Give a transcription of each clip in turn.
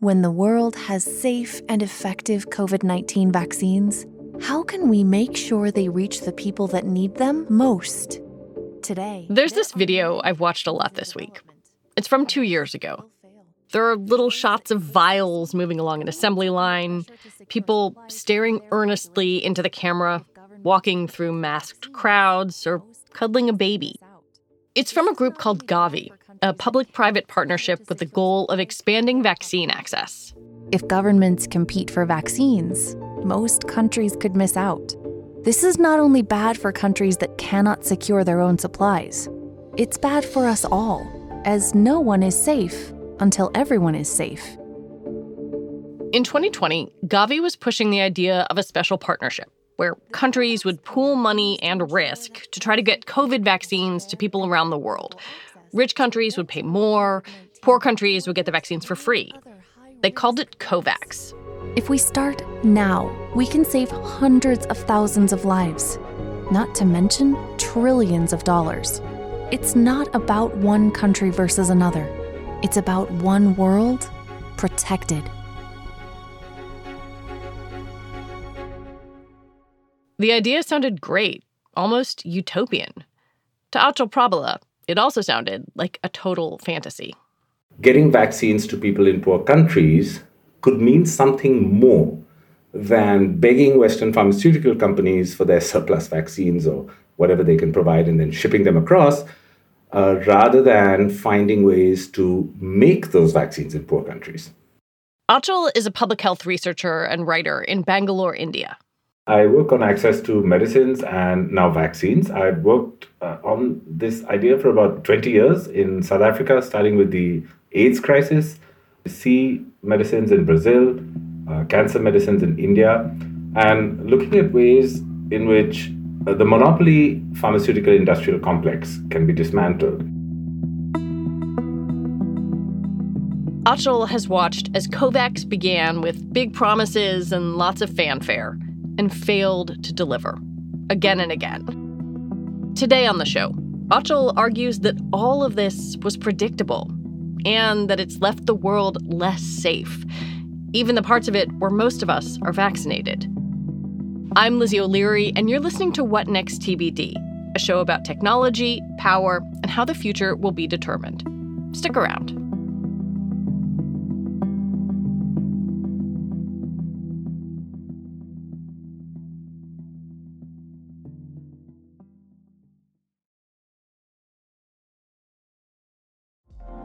When the world has safe and effective COVID 19 vaccines, how can we make sure they reach the people that need them most? Today, there's this video I've watched a lot this week. It's from two years ago. There are little shots of vials moving along an assembly line, people staring earnestly into the camera, walking through masked crowds, or cuddling a baby. It's from a group called Gavi, a public private partnership with the goal of expanding vaccine access. If governments compete for vaccines, most countries could miss out. This is not only bad for countries that cannot secure their own supplies, it's bad for us all, as no one is safe until everyone is safe. In 2020, Gavi was pushing the idea of a special partnership where countries would pool money and risk to try to get COVID vaccines to people around the world. Rich countries would pay more, poor countries would get the vaccines for free. They called it COVAX. If we start now, we can save hundreds of thousands of lives, not to mention trillions of dollars. It's not about one country versus another, it's about one world protected. The idea sounded great, almost utopian. To Achal Prabhala, it also sounded like a total fantasy. Getting vaccines to people in poor countries could mean something more than begging Western pharmaceutical companies for their surplus vaccines or whatever they can provide and then shipping them across, uh, rather than finding ways to make those vaccines in poor countries. Achal is a public health researcher and writer in Bangalore, India. I work on access to medicines and now vaccines. I've worked uh, on this idea for about 20 years in South Africa, starting with the AIDS crisis, C medicines in Brazil, uh, cancer medicines in India, and looking at ways in which uh, the monopoly pharmaceutical industrial complex can be dismantled. Achal has watched as COVAX began with big promises and lots of fanfare and failed to deliver again and again. Today on the show, Achal argues that all of this was predictable and that it's left the world less safe, even the parts of it where most of us are vaccinated. I'm Lizzie O'Leary, and you're listening to What Next TBD, a show about technology, power, and how the future will be determined. Stick around.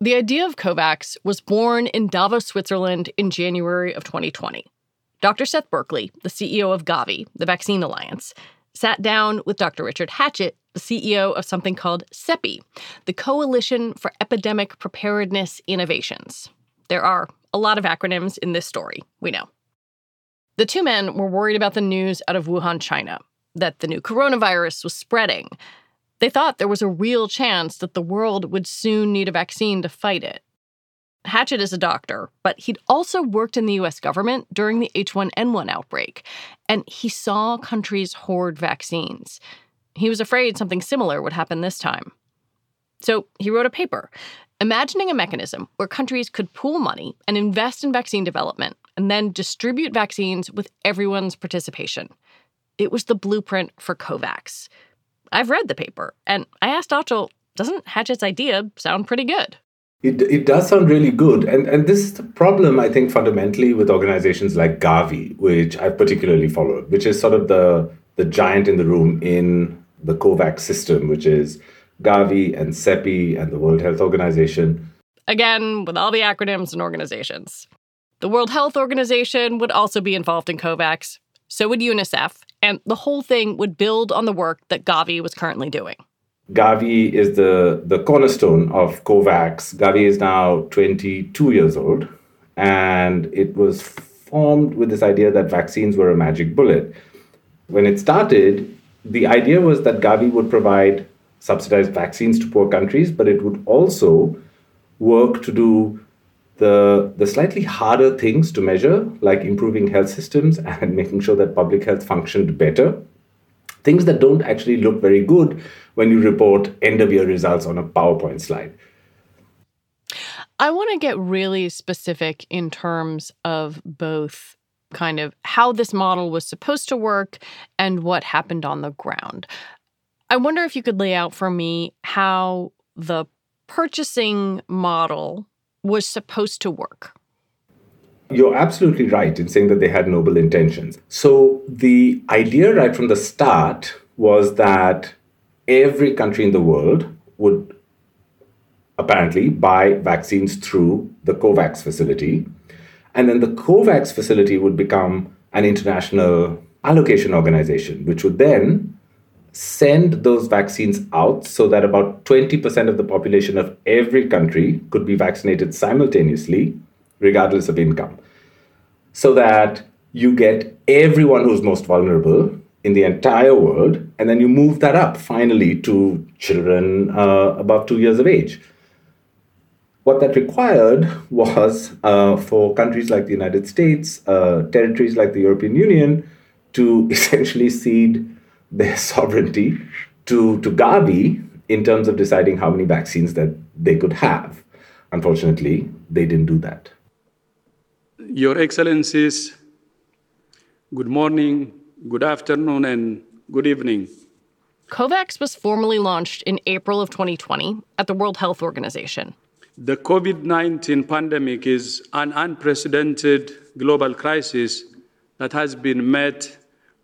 The idea of COVAX was born in Davos, Switzerland in January of 2020. Dr. Seth Berkley, the CEO of Gavi, the Vaccine Alliance, sat down with Dr. Richard Hatchett, the CEO of something called CEPI, the Coalition for Epidemic Preparedness Innovations. There are a lot of acronyms in this story, we know. The two men were worried about the news out of Wuhan, China, that the new coronavirus was spreading, they thought there was a real chance that the world would soon need a vaccine to fight it. Hatchett is a doctor, but he'd also worked in the US government during the H1N1 outbreak, and he saw countries hoard vaccines. He was afraid something similar would happen this time. So he wrote a paper imagining a mechanism where countries could pool money and invest in vaccine development and then distribute vaccines with everyone's participation. It was the blueprint for COVAX. I've read the paper, and I asked Achal, doesn't Hatchett's idea sound pretty good? It, it does sound really good. And, and this is the problem, I think, fundamentally with organizations like Gavi, which I've particularly followed, which is sort of the, the giant in the room in the COVAX system, which is Gavi and CEPI and the World Health Organization. Again, with all the acronyms and organizations. The World Health Organization would also be involved in COVAX, so would UNICEF, and the whole thing would build on the work that Gavi was currently doing. Gavi is the, the cornerstone of COVAX. Gavi is now 22 years old, and it was formed with this idea that vaccines were a magic bullet. When it started, the idea was that Gavi would provide subsidized vaccines to poor countries, but it would also work to do the, the slightly harder things to measure, like improving health systems and making sure that public health functioned better. Things that don't actually look very good when you report end of year results on a PowerPoint slide. I want to get really specific in terms of both kind of how this model was supposed to work and what happened on the ground. I wonder if you could lay out for me how the purchasing model was supposed to work. You're absolutely right in saying that they had noble intentions. So, the idea right from the start was that every country in the world would apparently buy vaccines through the COVAX facility. And then the COVAX facility would become an international allocation organization, which would then send those vaccines out so that about 20% of the population of every country could be vaccinated simultaneously, regardless of income. So that you get everyone who's most vulnerable in the entire world, and then you move that up finally to children uh, above two years of age. What that required was uh, for countries like the United States, uh, territories like the European Union, to essentially cede their sovereignty to, to Gavi in terms of deciding how many vaccines that they could have. Unfortunately, they didn't do that. Your Excellencies, good morning, good afternoon, and good evening. COVAX was formally launched in April of 2020 at the World Health Organization. The COVID 19 pandemic is an unprecedented global crisis that has been met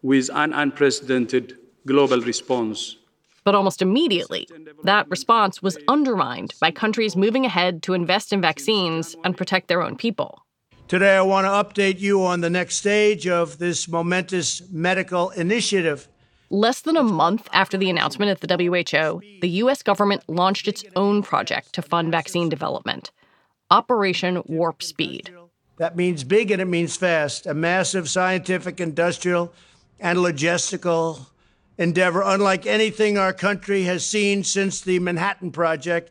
with an unprecedented global response. But almost immediately, that response was undermined by countries moving ahead to invest in vaccines and protect their own people. Today, I want to update you on the next stage of this momentous medical initiative. Less than a month after the announcement at the WHO, the US government launched its own project to fund vaccine development Operation Warp Speed. That means big and it means fast, a massive scientific, industrial, and logistical endeavor, unlike anything our country has seen since the Manhattan Project.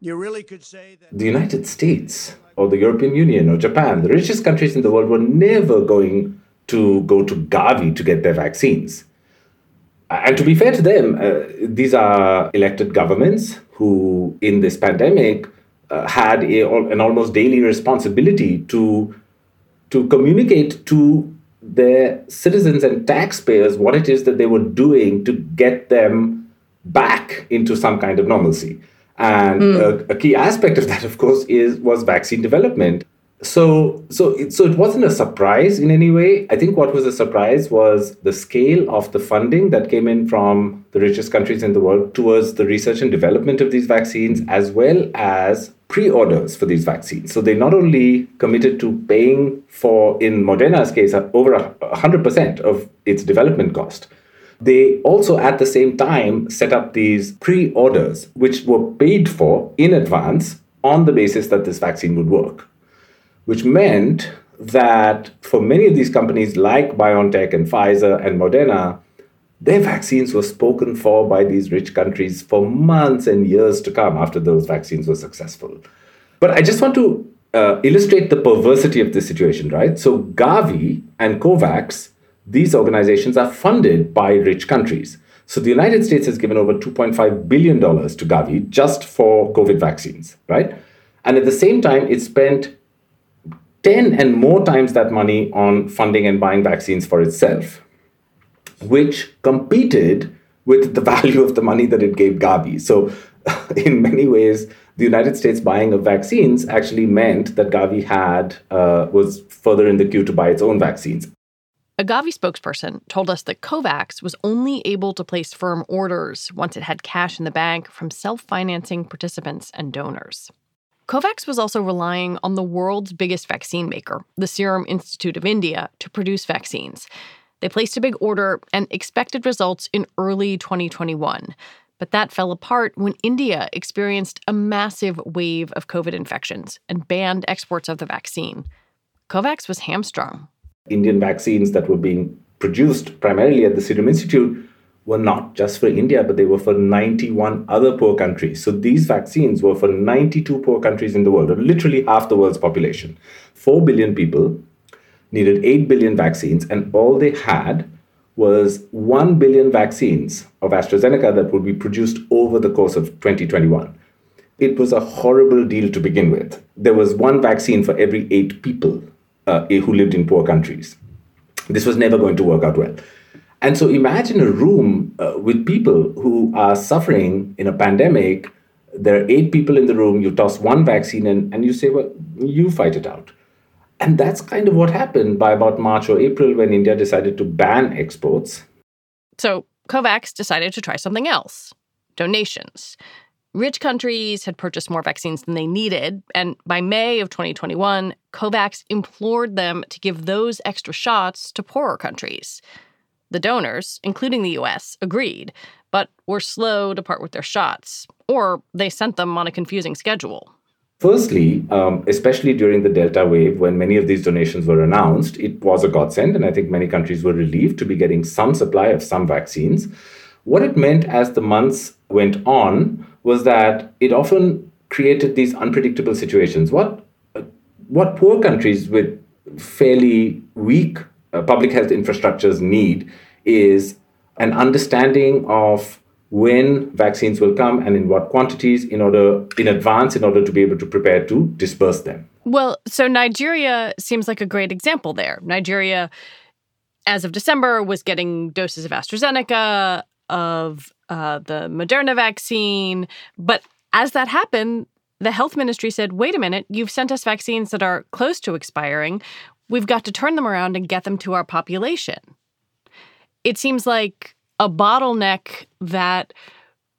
You really could say that. The United States or the European Union or Japan, the richest countries in the world, were never going to go to Gavi to get their vaccines. And to be fair to them, uh, these are elected governments who, in this pandemic, uh, had a, an almost daily responsibility to, to communicate to their citizens and taxpayers what it is that they were doing to get them back into some kind of normalcy. And mm. a, a, key aspect of that, of course, is was vaccine development. So, so it, so it wasn't a surprise in any way. I think what was a surprise was the scale of the funding that came in from the richest countries in the world towards the research and development of these vaccines, as well as pre-orders for these vaccines. So they not only committed to paying for, in Moderna's case, over 100% of its development cost. They also, at the same time, set up these pre orders, which were paid for in advance on the basis that this vaccine would work which meant that for many of these companies like BioNTech and Pfizer and Moderna, their vaccines were spoken for by these rich countries for months and years to come after those vaccines were successful. But I just want to uh, illustrate the perversity of this situation, right? So, Gavi and COVAX, these organizations are funded by rich countries. So, the United States has given over $2.5 billion to Gavi just for COVID vaccines, right? And at the same time, it spent 10 and more times that money on funding and buying vaccines for itself, which competed with the value of the money that it gave Gavi. So, in many ways, the United States buying of vaccines actually meant that Gavi had uh, was further in the queue to buy its own vaccines. A Gavi spokesperson told us that COVAX was only able to place firm orders once it had cash in the bank from self financing participants and donors. COVAX was also relying on the world's biggest vaccine maker, the Serum Institute of India, to produce vaccines. They placed a big order and expected results in early 2021. But that fell apart when India experienced a massive wave of COVID infections and banned exports of the vaccine. COVAX was hamstrung. Indian vaccines that were being produced primarily at the Serum Institute were not just for India, but they were for 91 other poor countries. So these vaccines were for 92 poor countries in the world, or literally half the world's population. 4 billion people needed 8 billion vaccines, and all they had was 1 billion vaccines of AstraZeneca that would be produced over the course of 2021. It was a horrible deal to begin with. There was one vaccine for every eight people uh, who lived in poor countries. This was never going to work out well. And so imagine a room uh, with people who are suffering in a pandemic. There are eight people in the room, you toss one vaccine in, and you say, well, you fight it out. And that's kind of what happened by about March or April when India decided to ban exports. So COVAX decided to try something else donations. Rich countries had purchased more vaccines than they needed, and by May of 2021, COVAX implored them to give those extra shots to poorer countries. The donors, including the US, agreed, but were slow to part with their shots, or they sent them on a confusing schedule. Firstly, um, especially during the Delta wave, when many of these donations were announced, it was a godsend, and I think many countries were relieved to be getting some supply of some vaccines. What it meant as the months went on was that it often created these unpredictable situations. What, uh, what poor countries with fairly weak uh, public health infrastructures need is an understanding of when vaccines will come and in what quantities in order in advance in order to be able to prepare to disperse them. Well, so Nigeria seems like a great example there. Nigeria as of December was getting doses of AstraZeneca of uh, the Moderna vaccine, but as that happened, the health ministry said, "Wait a minute, you've sent us vaccines that are close to expiring. We've got to turn them around and get them to our population." It seems like a bottleneck that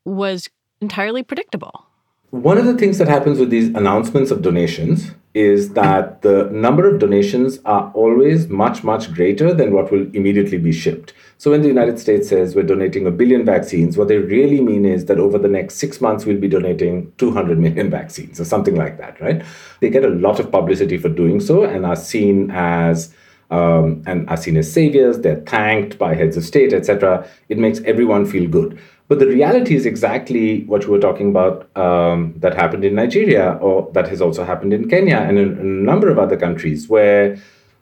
was entirely predictable. One of the things that happens with these announcements of donations is that the number of donations are always much, much greater than what will immediately be shipped. So when the United States says we're donating a billion vaccines, what they really mean is that over the next six months, we'll be donating 200 million vaccines or something like that, right? They get a lot of publicity for doing so and are seen as um, and are seen as saviors. They're thanked by heads of state, etc. It makes everyone feel good. But the reality is exactly what you were talking about um, that happened in Nigeria, or that has also happened in Kenya and in, in a number of other countries, where,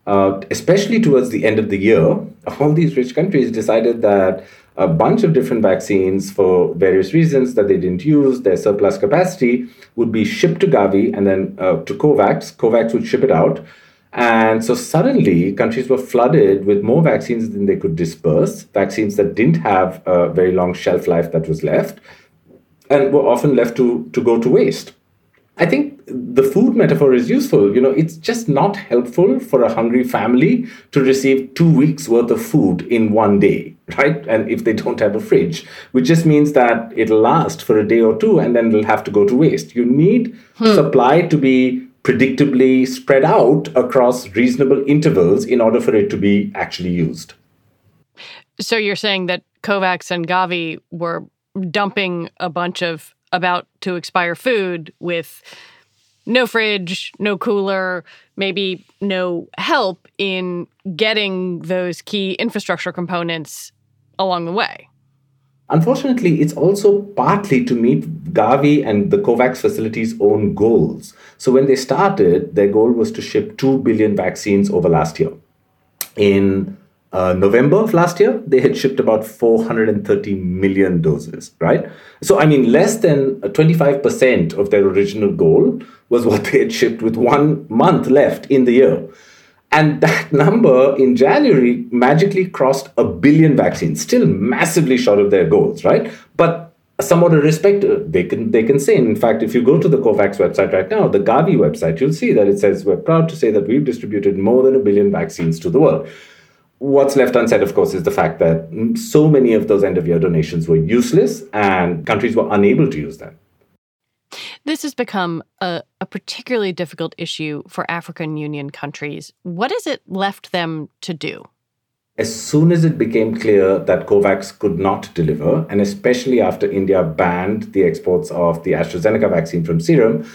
uh, especially towards the end of the year, all these rich countries decided that a bunch of different vaccines for various reasons that they didn't use, their surplus capacity, would be shipped to Gavi and then uh, to COVAX. COVAX would ship it out. And so suddenly, countries were flooded with more vaccines than they could disperse, vaccines that didn't have a very long shelf life that was left, and were often left to, to go to waste. I think the food metaphor is useful. You know, it's just not helpful for a hungry family to receive two weeks worth of food in one day, right? And if they don't have a fridge, which just means that it'll last for a day or two and then it'll have to go to waste. You need hmm. supply to be predictably spread out across reasonable intervals in order for it to be actually used. So you're saying that COVAX and Gavi were dumping a bunch of about to expire food with no fridge, no cooler, maybe no help in getting those key infrastructure components along the way. Unfortunately, it's also partly to meet Gavi and the COVAX facility's own goals. So when they started, their goal was to ship 2 billion vaccines over last year. In uh, November of last year, they had shipped about 430 million doses, right? So, I mean, less than 25% of their original goal was what they had shipped with one month left in the year. And that number in January magically crossed a billion vaccines, still massively short of their goals, right? But somewhat a respect they can they can say. In fact, if you go to the COVAX website right now, the Gavi website, you'll see that it says we're proud to say that we've distributed more than a billion vaccines to the world. What's left unsaid, of course, is the fact that so many of those end of year donations were useless and countries were unable to use them. This has become a, a, particularly difficult issue for African Union countries. What has it left them to do? As soon as it became clear that COVAX could not deliver, and especially after India banned the exports of the AstraZeneca vaccine from Serum,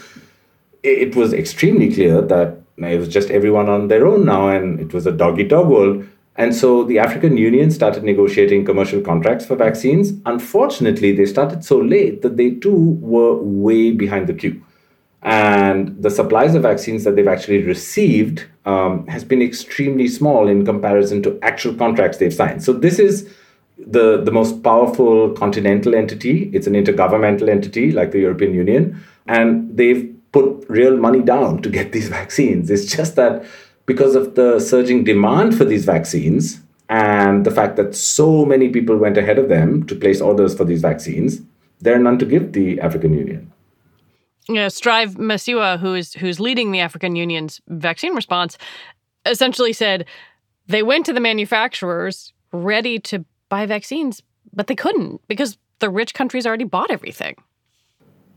it was extremely clear that it was just everyone on their own now, and it was a dog eat dog world. And so the African Union started negotiating commercial contracts for vaccines. Unfortunately, they started so late that they too were way behind the queue. And the supplies of vaccines that they've actually received um, has been extremely small in comparison to actual contracts they've signed. So this is the, the most powerful continental entity. It's an intergovernmental entity like the European Union. And they've put real money down to get these vaccines. It's just that because of the surging demand for these vaccines and the fact that so many people went ahead of them to place orders for these vaccines, there are none to give the African Union. You know, Strive Masiyiwa, who is who's leading the African Union's vaccine response, essentially said they went to the manufacturers ready to buy vaccines, but they couldn't because the rich countries already bought everything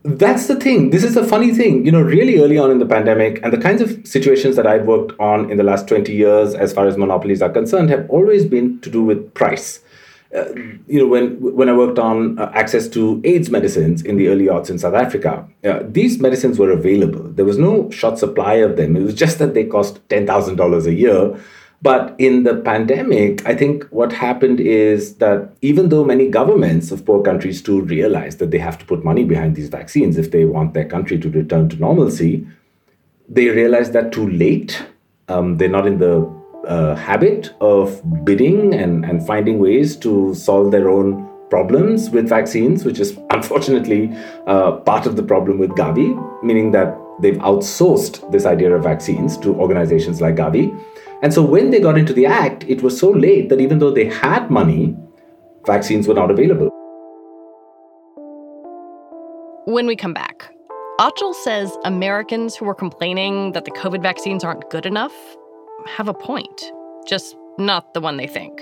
that's the thing. This is the funny thing. You know, really early on in the pandemic, and the kinds of situations that I've worked on in the last 20 years, as far as monopolies are concerned, have always been to do with price. Uh, you know, when when I worked on uh, access to AIDS medicines in the early aughts in South Africa, uh, these medicines were available. There was no short supply of them. It was just that they cost ten thousand dollars a year, but in the pandemic, I think what happened is that even though many governments of poor countries too realize that they have to put money behind these vaccines if they want their country to return to normalcy, they realize that too late. Um, they're not in the uh, habit of bidding and, and finding ways to solve their own problems with vaccines, which is unfortunately uh, part of the problem with Gavi, meaning that they've outsourced this idea of vaccines to organizations like Gavi. And so when they got into the act, it was so late that even though they had money, vaccines were not available. When we come back, Achal says Americans who are complaining that the COVID vaccines aren't good enough have a point, just not the one they think.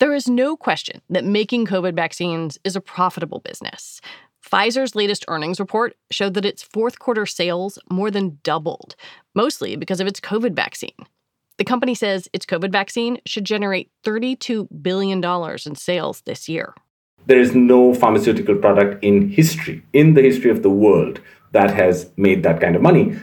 There is no question that making COVID vaccines is a profitable business. Pfizer's latest earnings report showed that its fourth quarter sales more than doubled, mostly because of its COVID vaccine. The company says its COVID vaccine should generate $32 billion in sales this year. There is no pharmaceutical product in history, in the history of the world, that has made that kind of money.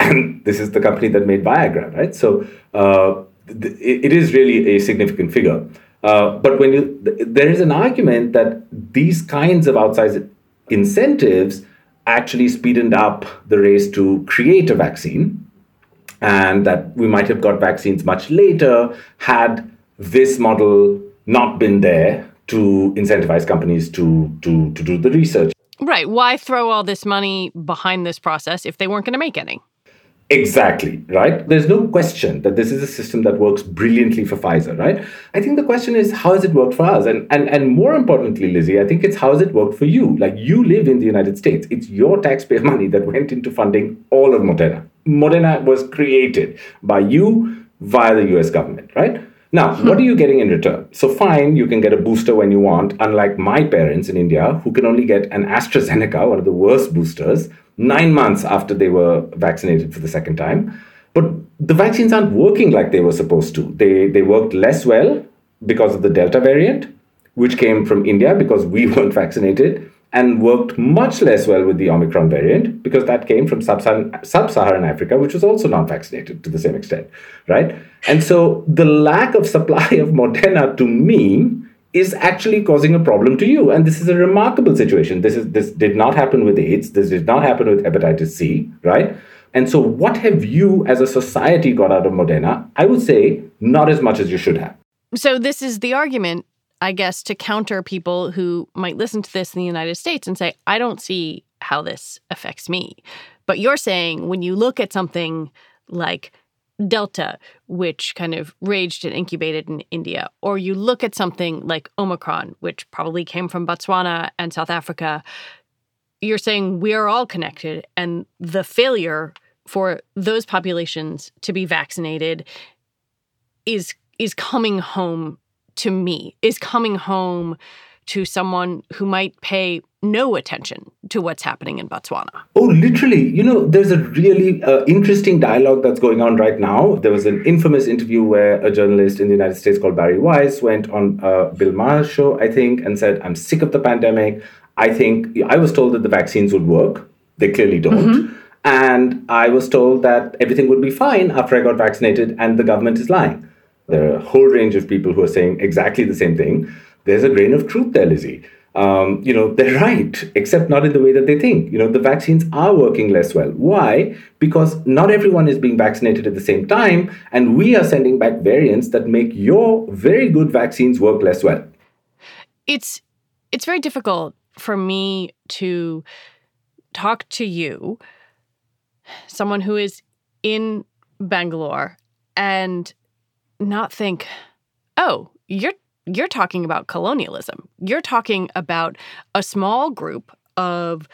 And this is the company that made Viagra, right? So uh, it is really a significant figure. Uh, but when you, there is an argument that these kinds of outside incentives actually speeded up the race to create a vaccine, and that we might have got vaccines much later had this model not been there to incentivize companies to to to do the research. Right. Why throw all this money behind this process if they weren't going to make any? Exactly, right? There's no question that this is a system that works brilliantly for Pfizer, right? I think the question is how has it worked for us? And and and more importantly, Lizzie, I think it's how has it worked for you? Like you live in the United States. It's your taxpayer money that went into funding all of Moderna. Moderna was created by you via the US government, right? Now, what hmm. are you getting in return? So, fine, you can get a booster when you want, unlike my parents in India, who can only get an AstraZeneca, one of the worst boosters, nine months after they were vaccinated for the second time. But the vaccines aren't working like they were supposed to. They, they worked less well because of the Delta variant, which came from India because we weren't vaccinated and worked much less well with the Omicron variant because that came from sub Saharan Africa, which was also not vaccinated to the same extent, right? And so the lack of supply of Moderna to me is actually causing a problem to you. And this is a remarkable situation. This is this did not happen with AIDS, this did not happen with hepatitis C, right? And so what have you as a society got out of Moderna? I would say not as much as you should have. So this is the argument I guess, to counter people who might listen to this in the United States and say, I don't see how this affects me. But you're saying when you look at something like Delta, which kind of raged and incubated in India, or you look at something like Omicron, which probably came from Botswana and South Africa, you're saying we are all connected. And the failure for those populations to be vaccinated is is coming home to me is coming home to someone who might pay no attention to what's happening in Botswana. Oh, literally. You know, there's a really uh, interesting dialogue that's going on right now. There was an infamous interview where a journalist in the United States called Bari Weiss went on uh, Bill Maher's show, I think, and said, I'm sick of the pandemic. I think I was told that the vaccines would work. They clearly don't. Mm-hmm. And I was told that everything would be fine after I got vaccinated, and the government is lying. There are a whole range of people who are saying exactly the same thing. There's a grain of truth there, Lizzie. Um, you know, they're right, except not in the way that they think. You know, the vaccines are working less well. Why? Because not everyone is being vaccinated at the same time, and we are sending back variants that make your very good vaccines work less well. It's it's very difficult for me to talk to you, someone who is in Bangalore, and not think, oh, you're you're talking about colonialism. You're talking about a small group of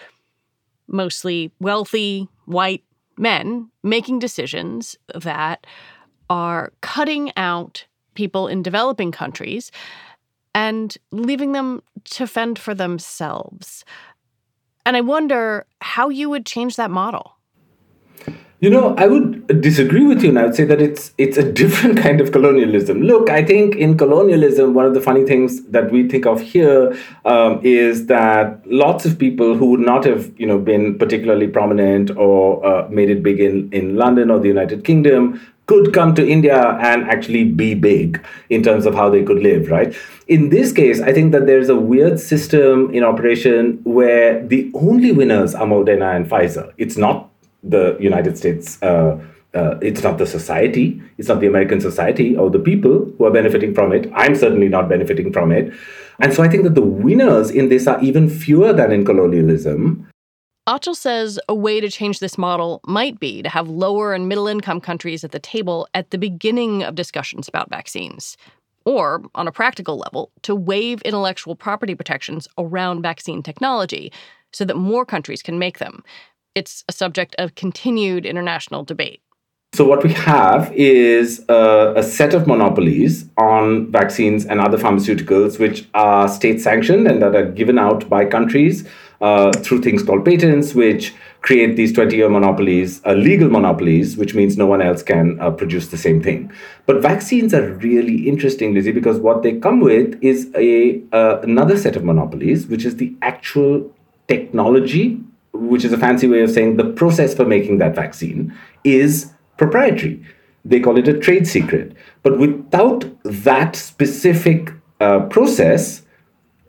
mostly wealthy white men making decisions that are cutting out people in developing countries and leaving them to fend for themselves. And I wonder how you would change that model. You know, I would disagree with you, and I would say that it's it's a different kind of colonialism. Look, I think in colonialism, one of the funny things that we think of here um, is that lots of people who would not have, you know, been particularly prominent or uh, made it big in in London or the United Kingdom could come to India and actually be big in terms of how they could live, right? In this case, I think that there's a weird system in operation where the only winners are Moderna and Pfizer. It's not the United States. Uh, uh, it's not the society, it's not the American society or the people who are benefiting from it. I'm certainly not benefiting from it. And so I think that the winners in this are even fewer than in colonialism. Achal says a way to change this model might be to have lower and middle income countries at the table at the beginning of discussions about vaccines. Or, on a practical level, to waive intellectual property protections around vaccine technology so that more countries can make them it's a subject of continued international debate. So, what we have is a, a, set of monopolies on vaccines and other pharmaceuticals, which are state sanctioned and that are given out by countries uh, through things called patents, which create these 20 year monopolies, uh, legal monopolies, which means no one else can uh, produce the same thing. But vaccines are really interesting, Lizzie, because what they come with is a, uh, another set of monopolies, which is the actual technology which is a fancy way of saying the process for making that vaccine, is proprietary. They call it a trade secret. But without that specific uh, process,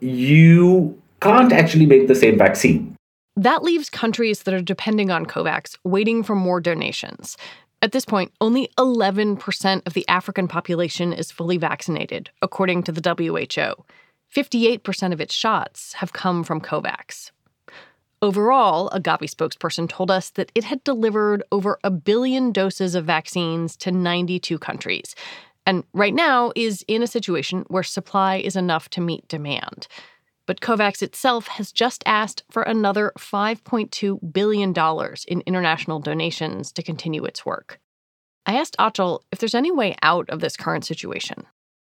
you can't actually make the same vaccine. That leaves countries that are depending on COVAX waiting for more donations. At this point, only 11% of the African population is fully vaccinated, according to the WHO. 58% of its shots have come from COVAX. Overall, a Gavi spokesperson told us that it had delivered over a billion doses of vaccines to 92 countries, and right now is in a situation where supply is enough to meet demand. But COVAX itself has just asked for another $5.2 billion in international donations to continue its work. I asked Achal if there's any way out of this current situation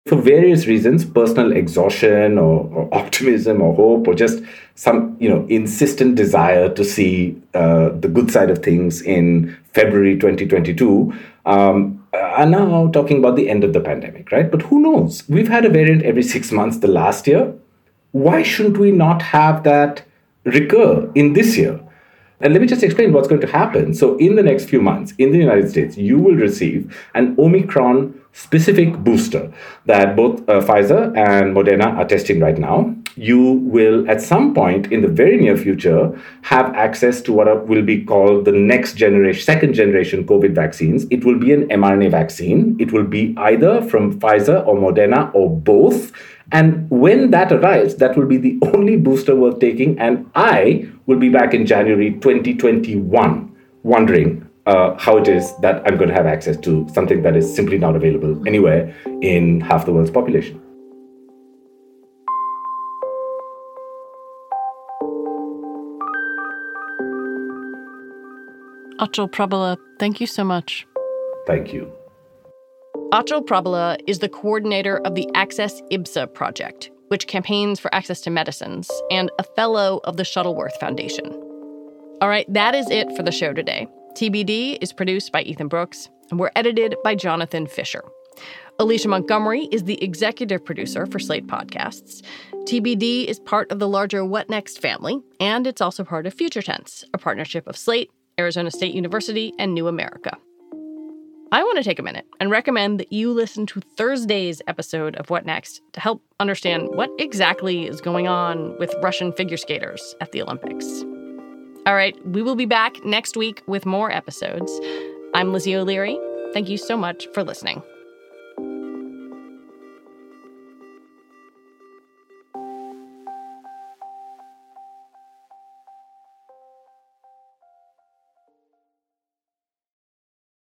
for various reasons personal exhaustion or, or, optimism or hope or just some you know insistent desire to see uh, the good side of things in february 2022 um, are now talking about the end of the pandemic right? But who knows? We've had a variant every six months the last year. Why shouldn't we not have that recur in this year? And let me just explain what's going to happen. So, in the next few months in the United States, you will receive an Omicron specific booster that both uh, Pfizer and Moderna are testing right now. You will, at some point in the very near future, have access to what will be called the next generation, second generation COVID vaccines. It will be an mRNA vaccine. It will be either from Pfizer or Moderna or both. And when that arrives, that will be the only booster worth taking. And I will be back in January 2021 wondering uh, how it is that I'm going to have access to something that is simply not available anywhere in half the world's population. Achal Prabhala, thank you so much. Thank you. Achal Prabhala is the coordinator of the Access IBSA project, which campaigns for access to medicines, and a fellow of the Shuttleworth Foundation. All right, that is it for the show today. TBD is produced by Ethan Brooks, and we're edited by Jonathan Fisher. Alicia Montgomery is the executive producer for Slate Podcasts. TBD is part of the larger What Next family, and it's also part of Future Tense, a partnership of Slate, Arizona State University, and New America. I want to take a minute and recommend that you listen to Thursday's episode of What Next to help understand what exactly is going on with Russian figure skaters at the Olympics. All right, we will be back next week with more episodes. I'm Lizzie O'Leary. Thank you so much for listening.